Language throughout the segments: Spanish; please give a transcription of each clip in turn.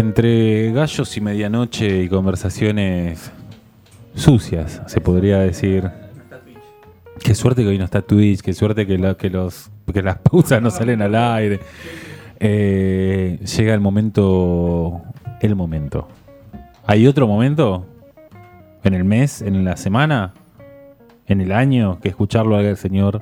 Entre gallos y medianoche y conversaciones sucias, se podría decir. Qué suerte que hoy no está Twitch, qué suerte que, que, los, que las pausas no salen al aire. Eh, llega el momento, el momento. ¿Hay otro momento? ¿En el mes? ¿En la semana? ¿En el año? Que escucharlo al señor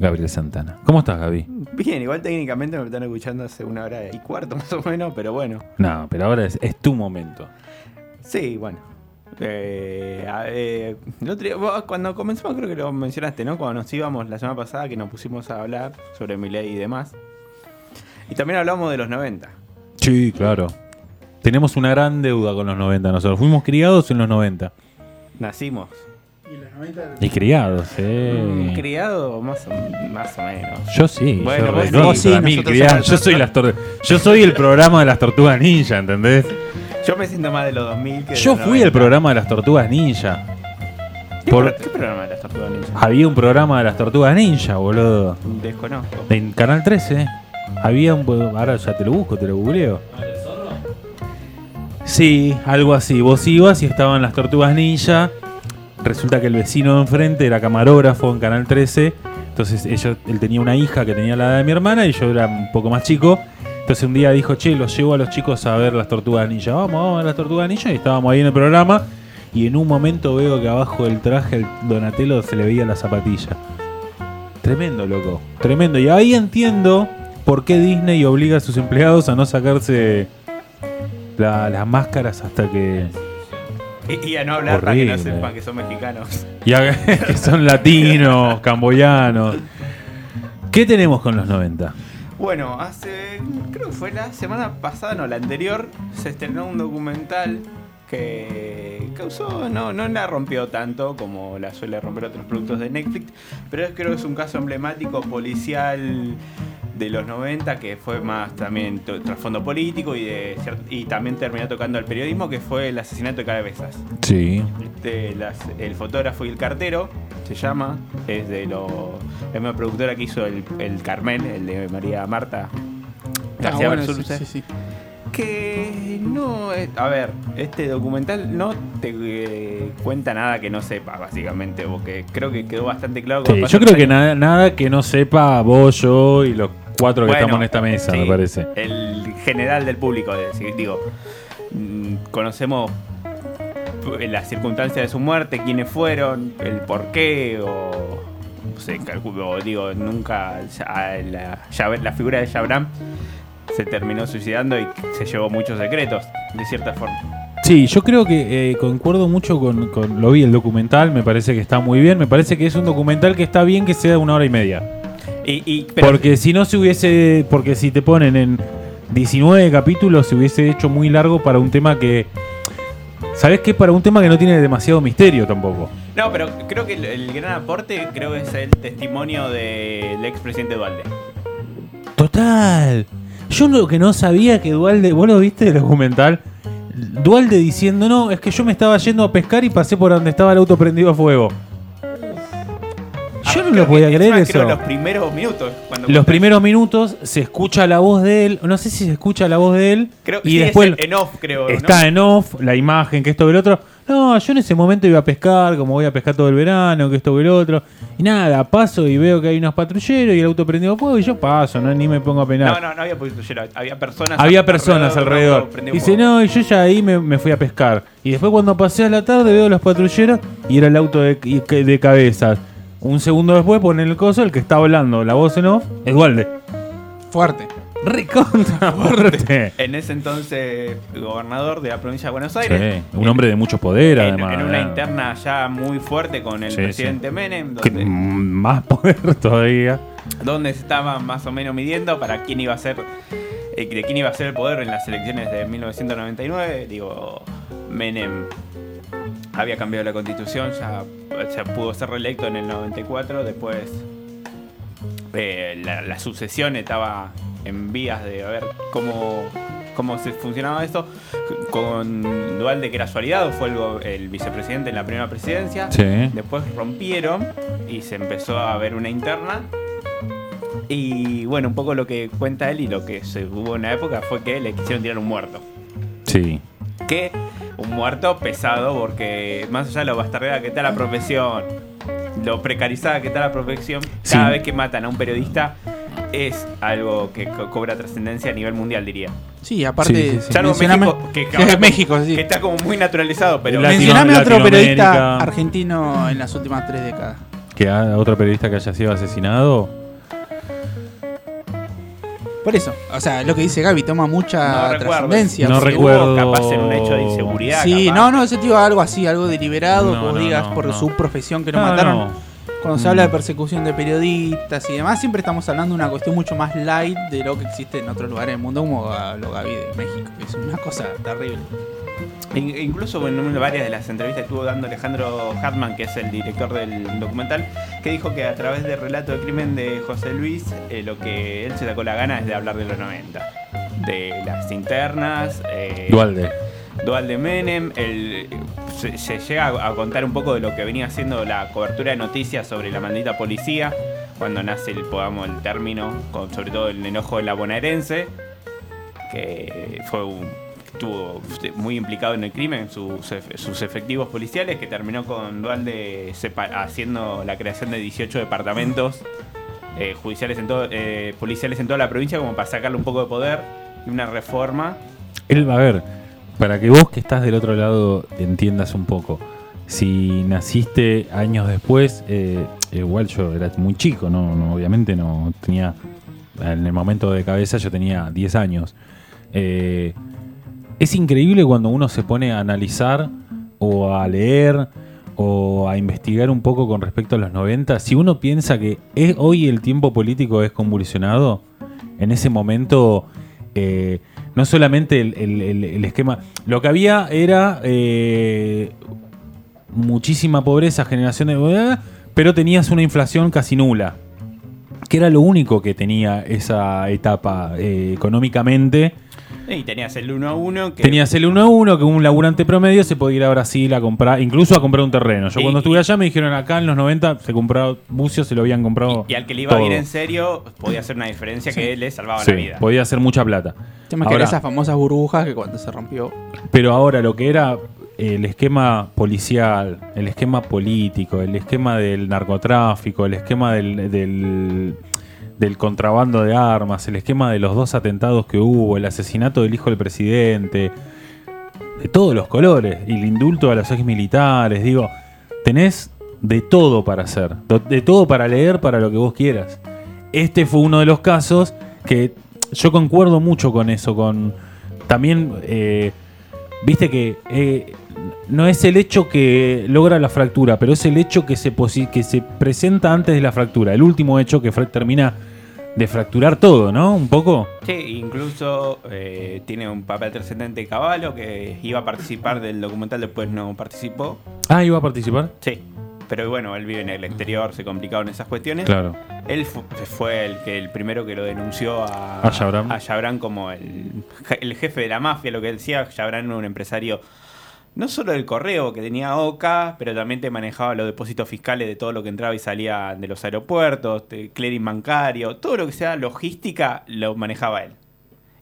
Gabriel Santana. ¿Cómo estás, Gaby? Bien, igual técnicamente me están escuchando hace una hora y cuarto más o menos, pero bueno. No, pero ahora es, es tu momento. Sí, bueno. Eh, eh, el otro día- vos, cuando comenzamos creo que lo mencionaste, ¿no? Cuando nos íbamos la semana pasada que nos pusimos a hablar sobre mi ley y demás. Y también hablamos de los 90. Sí, claro. Tenemos una gran deuda con los 90 nosotros. Fuimos criados en los 90. Nacimos. Y criados, eh. Criado más o, más o menos. Yo sí, Bueno, yo vos sí, Yo soy las tor- Yo soy el programa de las tortugas ninja, ¿entendés? Yo me siento más de los 2000 que de Yo los fui el 90. programa de las tortugas ninja. ¿Qué, por- qué programa de las tortugas ninja? Había un programa de las tortugas ninja, boludo. Desconozco. En Canal 13. Había un. Ahora ya te lo busco, te lo googleo. Sí, algo así. Vos ibas y estaban las tortugas ninja. Resulta que el vecino de enfrente era camarógrafo en Canal 13. Entonces él tenía una hija que tenía la edad de mi hermana y yo era un poco más chico. Entonces un día dijo, che, los llevo a los chicos a ver las tortugas ninja. Vamos, vamos a ver las tortugas ninja. Y estábamos ahí en el programa. Y en un momento veo que abajo del traje el Donatello se le veía la zapatilla. Tremendo, loco. Tremendo. Y ahí entiendo por qué Disney obliga a sus empleados a no sacarse la- las máscaras hasta que. Y, y a no hablar para que no sepan que son mexicanos. Ya que son latinos, camboyanos. ¿Qué tenemos con los 90? Bueno, hace. Creo que fue la semana pasada, no, la anterior, se estrenó un documental que causó. No, no la rompió tanto como la suele romper otros productos de Netflix, pero creo que es un caso emblemático policial de los 90 que fue más también trasfondo político y, de, y también terminó tocando al periodismo, que fue el asesinato de Cabezas. Sí. Este, las- el fotógrafo y el cartero se llama, es de lo, la misma productora que hizo el, el Carmel, el de María Marta Ah, bueno, sí, sí, sí. que no es, a ver, este documental no te eh, cuenta nada que no sepa, básicamente, porque creo que quedó bastante claro. Yo creo que nada, nada que no sepa vos, yo y los cuatro que Bueno, estamos en esta mesa, sí, me parece. El general del público, digo, mm, conocemos las circunstancias de su muerte, quiénes fueron, el por qué, o se calculó, digo, nunca la, la figura de Jabram se terminó suicidando y se llevó muchos secretos, de cierta forma. Sí, yo creo que eh, concuerdo mucho con, con- Lo vi el documental, me parece que está muy bien. Me parece que es un documental que está bien que sea una hora y media. Y, y- pero- Porque si no se hubiese. Porque si te ponen en 19 capítulos, se hubiese hecho muy largo para un tema que. ¿Sabes qué? Para un tema que no tiene demasiado misterio tampoco. no, pero creo que el, el gran aporte creo es el testimonio del expresidente Dualde. Total. Yo lo que no sabía que Dualde. ¿Vos lo viste el documental? Dualde diciendo, no, es que yo me estaba yendo a pescar y pasé por donde estaba el auto prendido a fuego. Yo no lo podía que- creer creo eso. los primeros minutos. Cuando Los cuenta- primeros minutos se escucha la voz de él. No sé si se escucha la voz de él. Creo, y sí, es después en off, creo. ¿no? está en off la imagen, que esto que el otro. No, yo en ese momento iba a pescar, como voy a pescar todo el verano, que esto que el otro. Y nada, paso y veo que hay unos patrulleros y el auto prendido fuego y yo paso, no ni me pongo a penar. No, no, no había patrullero, había personas. Había personas alrededor. prendido Dice, no, y yo ya ahí me, me fui a pescar. Y después cuando pasé a la tarde veo los patrulleros y era el auto de, de cabezas. Un segundo después ponen el coso, el que está hablando, la voz en off, es Dualde. Fuerte. Recontra fuerte. En ese entonces, gobernador de la provincia de Buenos Aires. Sí, un hombre de mucho poder, En, además. en una interna ya muy fuerte con el Sí, presidente Menem, Que- donde, más poder todavía. donde se estaban más o menos midiendo para quién iba a ser eh, de quién iba a ser el poder en las elecciones de 1999. Digo, Menem había cambiado la constitución, ya, ya pudo ser reelecto en el 94, después eh, la, la sucesión estaba en vías de ver cómo, cómo se funcionaba esto. Con Dualde, que era su aliado, fue el, el vicepresidente en la primera presidencia. Sí. Después rompieron y se empezó a ver una interna. Y bueno, un poco lo que cuenta él y lo que se hubo en la época fue que le quisieron tirar un muerto. Sí. Que un muerto pesado porque más allá de lo bastardeada que está la profesión, lo precarizada que está la profesión, Sí. cada vez que matan a un periodista es algo que co- cobra trascendencia a nivel mundial, diría. Sí, aparte, Sí, sí, sí. Salvo mencioname- México, que, que ahora es México, sí. que está como muy naturalizado, pero Latino- Mencioname otro Latinoamérica. periodista argentino en las últimas tres décadas. Que a otro periodista que haya sido asesinado. Por eso, o sea, lo que dice Gaby toma mucha No trascendencia. No recuerdo. capaz en un hecho de inseguridad. Sí, capaz. no, no, ese tío algo así, algo deliberado, No, como no, digas, no, por no. su profesión que lo No, mataron. Cuando se Mm. habla de persecución de periodistas y demás, siempre estamos hablando de una cuestión mucho más light de lo que existe en otros lugares del mundo, como lo Gaby de México, que es una cosa terrible. In- Incluso en varias de las entrevistas que estuvo dando Alejandro Hartman, que es el director del documental, que dijo que a través del relato del crimen de José Luis, eh, lo que él se sacó la gana es de hablar de los 90. De las internas, eh, Dualde. Dual de Menem, se, llega a, contar un poco de lo que venía haciendo la cobertura de noticias sobre la maldita policía, cuando nace el, podamos, el término, con sobre todo el enojo de la bonaerense, que fue estuvo muy implicado en el crimen, sus, sus efectivos policiales, que terminó con Dualde haciendo la creación de 18 departamentos eh, judiciales en todo, eh, policiales en toda la provincia como para sacarle un poco de poder y una reforma. Él, a ver, para que vos que estás del otro lado entiendas un poco. Si naciste años después, eh, igual yo era muy chico, no, obviamente no tenía. En el momento de cabeza yo tenía 10 años. Eh, es increíble cuando uno se pone a analizar o a leer o a investigar un poco con respecto a los 90. Si uno piensa que es, hoy el tiempo político es convulsionado, en ese momento eh, no solamente el, el- esquema, lo que había era eh, muchísima pobreza, generación de... Pero tenías una inflación casi nula, que era lo único que tenía esa etapa eh, económicamente. Y tenías el 1 a 1 que Tenías el 1 a 1 que un laburante promedio se podía ir a Brasil a comprar, incluso a comprar un terreno. Yo Y- cuando estuve allá me dijeron acá en los 90 se compraba bucios, se lo habían comprado. Y al que le iba todo. bien en serio, podía hacer una diferencia que le salvaba Sí, la vida. podía hacer mucha plata. Tema que esas famosas burbujas que cuando se rompió. Pero ahora lo que era el esquema policial, el esquema político, el esquema del narcotráfico, el esquema del, del, del contrabando de armas, el esquema de los dos atentados que hubo, el asesinato del hijo del presidente, de todos los colores, y el indulto a los ex militares, digo, tenés de todo para hacer, de todo para leer para lo que vos quieras. Este fue uno de los casos que yo concuerdo mucho con eso, con también, eh, viste que eh, no es el hecho que logra la fractura, pero es el hecho que se, que se presenta antes de la fractura, el último hecho que fra- termina de fracturar todo, ¿no? Un poco. Sí, incluso eh, tiene un papel trascendente Caballo que iba a participar del documental, después no participó. Ah, iba a participar. Sí, pero bueno, él vive en el exterior, se complicaron esas cuestiones. Claro. Él fu- fue el que el primero que lo denunció a, A Jabran. como el, el jefe de la mafia, lo que decía. Jabran era un empresario no solo del correo que tenía OCA, pero también te manejaba los depósitos fiscales de todo lo que entraba y salía de los aeropuertos, clearing bancario, todo lo que sea logística lo manejaba él.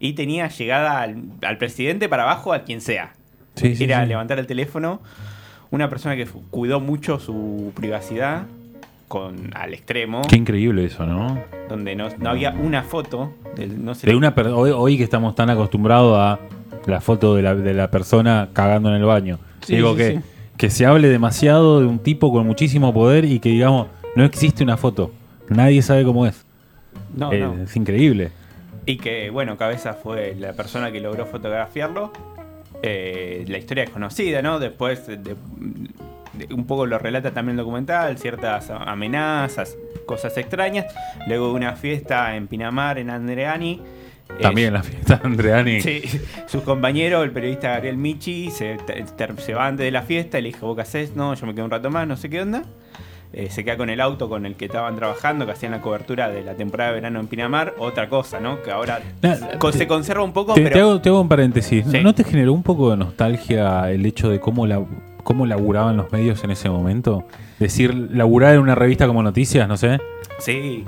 Y tenía llegada al, al presidente para abajo a quien sea. Sí, sí, Era sí. levantar el teléfono. Una persona que cuidó mucho su privacidad con al extremo, Qué increíble eso, ¿no? donde no, no había una foto del- no sé, De una hoy, hoy que estamos tan acostumbrados a la foto de la, de la persona cagando en el baño. Sí, Digo sí, que, sí. que se hable demasiado de un tipo con muchísimo poder y que digamos, no existe una foto. Nadie sabe cómo es. no, Eh, no. Es increíble. Y que, bueno, Cabeza fue la persona que logró fotografiarlo. Eh, la historia es conocida, ¿no? Después, de- de- de- un poco lo relata también el documental, ciertas amenazas, cosas extrañas. Luego de una fiesta en Pinamar, en Andreani. También la fiesta de Andreani. Sí, su compañero, el periodista Gabriel Michi, se, se va antes de la fiesta y le dijo, ¿vos qué haces? No, yo me quedo un rato más, no sé qué onda. Eh, se queda con el auto con el que estaban trabajando, que hacían la cobertura de la temporada de verano en Pinamar. Otra cosa, ¿no? Que ahora te- se conserva un poco, Te, pero... te hago, te hago un paréntesis. Sí. ¿No te generó un poco de nostalgia el hecho de cómo, la, cómo laburaban los medios en ese momento? Decir, laburar en una revista como Noticias, no sé. Sí.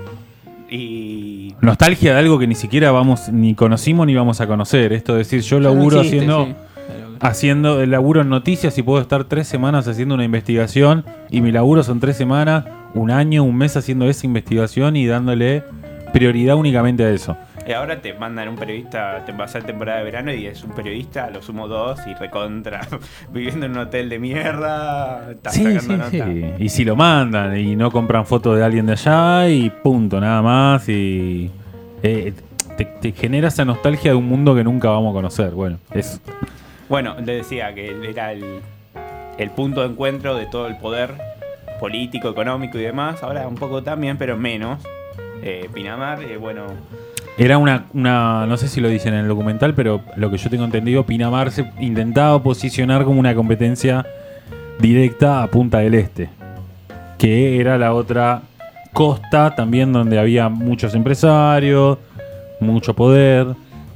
Y. Nostalgia de algo que ni siquiera vamos, ni conocimos ni vamos a conocer. Esto de decir, yo laburo No existe, haciendo, sí. Haciendo el laburo en noticias y puedo estar tres semanas haciendo una investigación y mi laburo son tres semanas, un año, un mes haciendo esa investigación y dándole prioridad únicamente a eso. Y ahora te mandan un periodista, te vas a temporada de verano y es un periodista, lo sumo dos y recontra, viviendo en un hotel de mierda, está Sí, sacando sí, nota. sí. Y si lo mandan y no compran fotos de alguien de allá y punto, nada más. Y eh, te, te genera esa nostalgia de un mundo que nunca vamos a conocer. Bueno, es Bueno, le decía que era el, el punto de encuentro de todo el poder político, económico y demás. Ahora un poco también, pero menos. Eh, Pinamar, eh, bueno, Era una, una, no sé si lo dicen en el documental, pero lo que yo tengo entendido, Pinamar se intentaba posicionar como una competencia directa a Punta del Este, que era la otra costa también donde había muchos empresarios, mucho poder.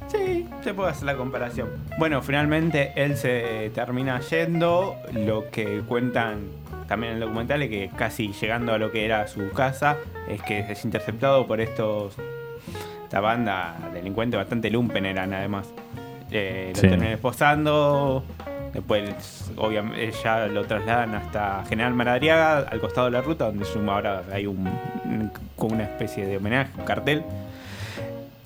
Sí, se puede hacer la comparación. Bueno, finalmente él se termina yendo. Lo que cuentan también en el documental es que casi llegando a lo que era su casa, es que es interceptado por estos. Esta banda delincuente bastante lumpen eran además. Eh, lo Sí. terminan esposando. Después, obviamente, ya lo trasladan hasta General Maradriaga, al costado de la ruta, donde suma ahora hay un, un- como una especie de homenaje, un cartel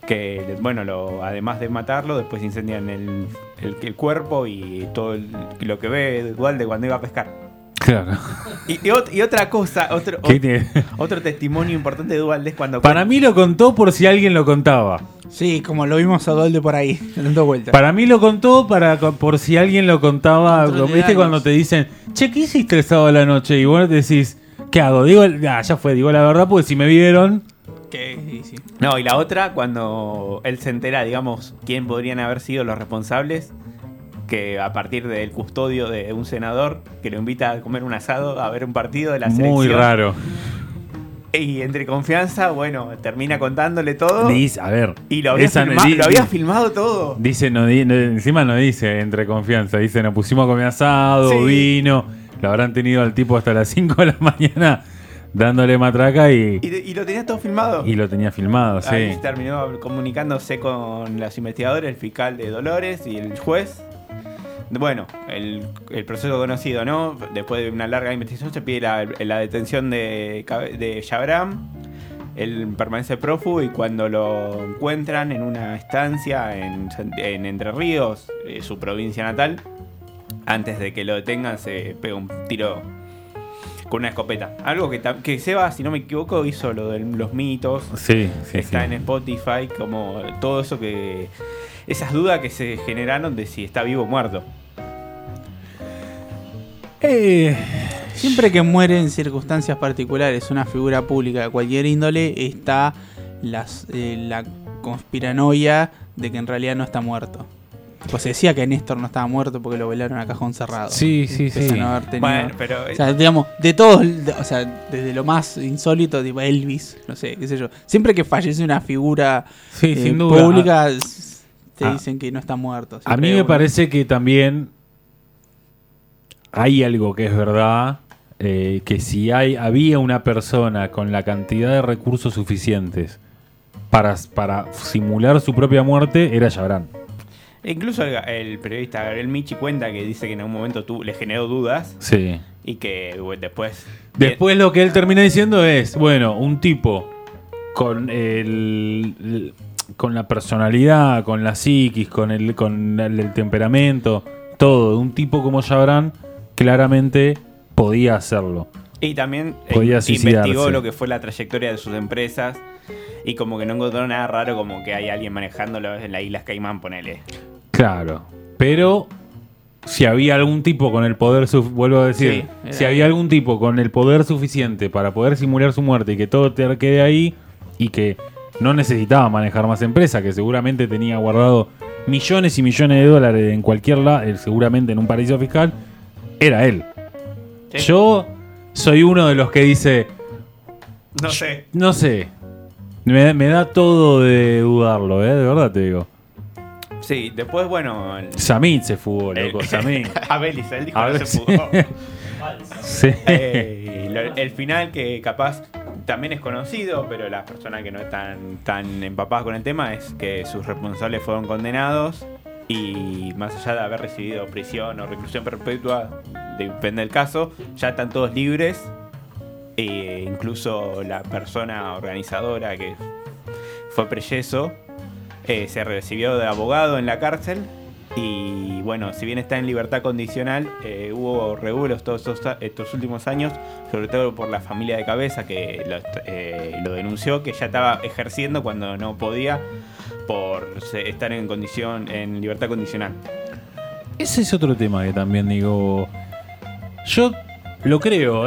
que bueno lo además de matarlo después incendian el, el, el cuerpo y todo el- lo que ve Dualde cuando iba a pescar Claro. y, y ot- y otra cosa otro, otro testimonio importante de Dualde es cuando Para mí lo contó por si alguien lo contaba. Sí, como lo vimos a Dolde por ahí, dando vueltas. Para mí lo contó para por si alguien lo contaba. ¿Viste cuando te dicen, che, ¿qué hiciste el sábado a la noche? Y vos decís, ¿qué hago? Digo, ah, ya fue, digo la verdad, porque si me vieron. Que, sí, sí. no y la otra cuando él se entera digamos quién podrían haber sido los responsables que a partir del custodio de un senador que lo invita a comer un asado a ver un partido de la selección Muy raro. y entre confianza bueno termina contándole todo Dice, a ver. y lo había, esa no- filma- di- lo había di- filmado todo Dice, no, di- no- encima no dice entre confianza. Dice, nos pusimos a comer asado, Sí. vino. Lo habrán tenido al tipo hasta las 5 de la mañana dándole matraca y, Y, y lo tenía todo filmado. y lo tenía filmado, sí. Ahí terminó comunicándose con los investigadores, el fiscal de Dolores y el juez. Bueno, el, el proceso conocido, ¿no? Después de una larga investigación se pide la, detención de, de Shabram. Él permanece prófugo y cuando lo encuentran en una estancia en, en Entre Ríos, eh, su provincia natal, antes de que lo detengan se pega un tiro con una escopeta. Algo que, que Seba, si no me equivoco, hizo lo de los mitos. Sí, sí, está sí. en Spotify, como todo eso que. Esas dudas que se generaron de si está vivo o muerto. Eh, Siempre que muere en circunstancias particulares una figura pública de cualquier índole, está las, eh, la conspiranoia de que en realidad no está muerto. Pues se decía que Néstor no estaba muerto porque lo velaron a cajón cerrado. Sí, sí, sí. Pese a no haber tenido- Bueno, pero. O sea, digamos, de todos, o sea, desde lo más insólito, tipo Elvis, no sé, qué sé yo. Siempre que fallece una figura Sí, eh, sin duda. pública, s- te Ah. dicen que no está muerto. A mí me uno- parece que también hay algo que es verdad, eh, que si hay, había una persona con la cantidad de recursos suficientes para, para simular su propia muerte, era Yabrán. Incluso el, el periodista Gabriel Michi cuenta que dice que en algún momento tú, le generó dudas Sí. y que bueno, después. Después lo que él termina diciendo es, bueno, un tipo con el, con la personalidad, con la psiquis, con el, con el, el temperamento, todo, un tipo como Yabrán, claramente podía hacerlo. Y también eh, Podía investigó lo que fue la trayectoria de sus empresas. Y como que no encontró nada raro, como que hay alguien manejándolo en las Islas Caimán, ponele. Claro. Pero si había algún tipo con el poder, vuelvo a decir, Sí, si había algún tipo con el poder suficiente para poder simular su muerte y que todo te quede ahí y que no necesitaba manejar más empresa, que seguramente tenía guardado millones y millones de dólares en cualquier lado, seguramente en un paraíso fiscal, era él. Sí. Yo soy uno de los que dice, No sé. no sé, me, me da todo de dudarlo, ¿eh? de verdad te digo. Sí, después, bueno. el- Samit se fugó, loco, Samit. Abel él dijo A que se. Sí. Eh, lo- el final que capaz también es conocido, pero las personas que no están tan empapadas con el tema es que sus responsables fueron condenados y más allá de haber recibido prisión o reclusión perpetua, depende del caso, ya están todos libres. E incluso la persona organizadora que fue preyeso eh, se recibió de abogado en la cárcel y bueno, si bien está en libertad condicional, eh, hubo regulos todos estos, últimos años, sobre todo por la familia de cabeza que lo, eh, denunció, que ya estaba ejerciendo cuando no podía por estar en condición, en libertad condicional. Ese es otro tema que también digo. Yo lo creo,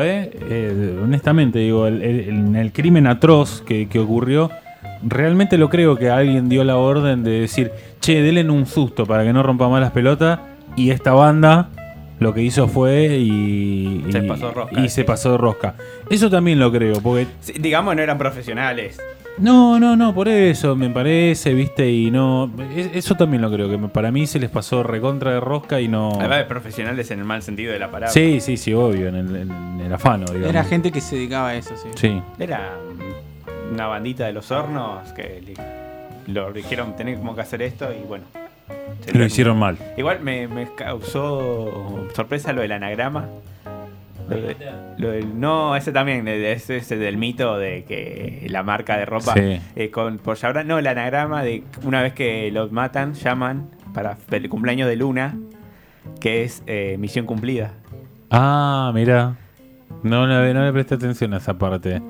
honestamente, digo, el, el, crimen atroz que, ocurrió, realmente lo creo que alguien dio la orden de decir, che, denle un susto para que no rompa más las pelotas, y esta banda lo que hizo fue y, se pasó rosca, y se pasó de rosca. Eso también lo creo, porque... Sí, digamos, no eran profesionales. No, no, no, por eso me parece, viste, y no. Eso también lo creo, que para mí se les pasó recontra de rosca y no. Además de profesionales en el mal sentido de la palabra. Sí, sí, sí, obvio, en el, en el afano, digamos. Era gente que se dedicaba a eso, sí. Sí. Era una bandita de los hornos que lo dijeron, tener como que hacer esto y bueno. Lo hicieron mal. Igual me, me causó sorpresa lo del anagrama. Lo de, lo del, no, ese también, ese, ese del mito de que la marca de ropa Sí. eh, con, por Chabran, no, el anagrama de una vez que los matan, llaman para el cumpleaños de Luna, que es eh, misión cumplida. Ah, mira. No, le- no le presté atención a esa parte.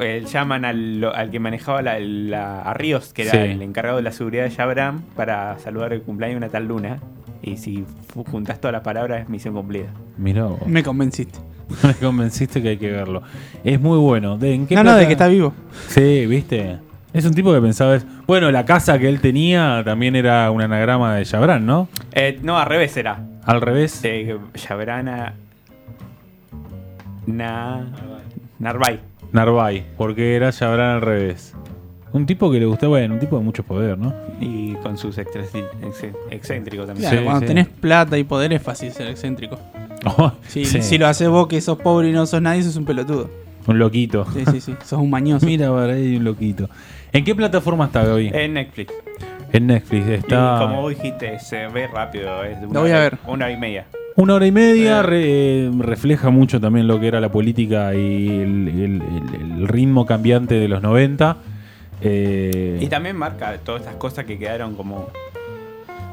Eh, llaman al, al que manejaba la, la- a Ríos, que era Sí. el encargado de la seguridad de Chabran, para saludar el cumpleaños de una tal Luna. Y si juntas todas las palabras, es misión cumplida. Mirá vos. Me convenciste. Me convenciste que hay que verlo. Es muy bueno. ¿De, en qué No, no, de que está vivo. Sí, viste. Es un tipo que pensaba. es- Bueno, la casa que él tenía también era un anagrama de Chabran, ¿no? Eh, no, al revés era. Al revés. Eh, Chabrana. Na. Narvay. Narvay, porque era Chabran al revés. Un tipo que le gustaba, bueno, un tipo de mucho poder, ¿no? Y con sus extras- ex- excéntricos también. Claro, Sí, cuando sí. tenés plata y poder es fácil ser excéntrico. Si, Sí. si lo haces vos que sos pobre y no sos nadie, sos un pelotudo. Un loquito. Sí, sí, sí. sos un mañoso. Mira, para ahí un loquito. ¿En qué plataforma está hoy? En Netflix. En Netflix. Está Y como vos dijiste, se ve rápido. Es de una Lo voy a hora- ver. Una hora y media. Una hora y media. Eh. re- refleja mucho también lo que era la política y el, el- el- el ritmo cambiante de los 90. Eh, Y también marca todas estas cosas que quedaron como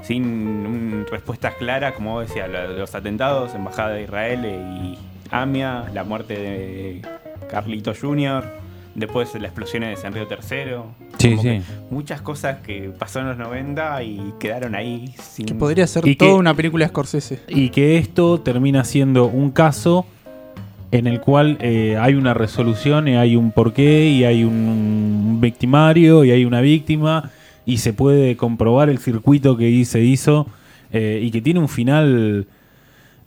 sin un- respuestas claras, como lo- los atentados, Embajada de Israel y AMIA, la muerte de Carlito Jr., después las explosiones en Río Tercero. Sí, Como sí. que Muchas cosas que pasaron en los 90 y quedaron ahí sin... Que podría ser Y toda que- una película de Scorsese. y que esto termina siendo un caso en el cual eh, hay una resolución y hay un porqué y hay un victimario y hay una víctima y se puede comprobar el circuito que se hizo eh, y que tiene un final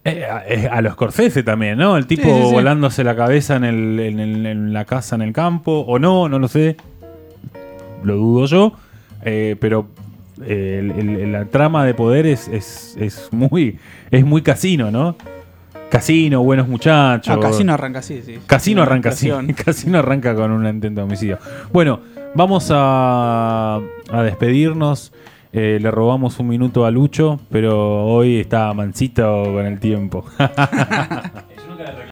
eh, a, eh, a los Scorsese también, ¿no? El tipo Sí, sí, sí. volándose la cabeza en, el- en el- en la casa en el campo o no, no lo sé, lo dudo yo, eh, pero el- la trama de poder es, es, es muy es muy casino, ¿no? Casino, buenos muchachos. No, Casino arranca así, sí. Casino arranca así. Casino arranca con un intento de homicidio. Bueno, vamos a, a despedirnos. Eh, le robamos un minuto a Lucho, pero hoy está mansito con el tiempo.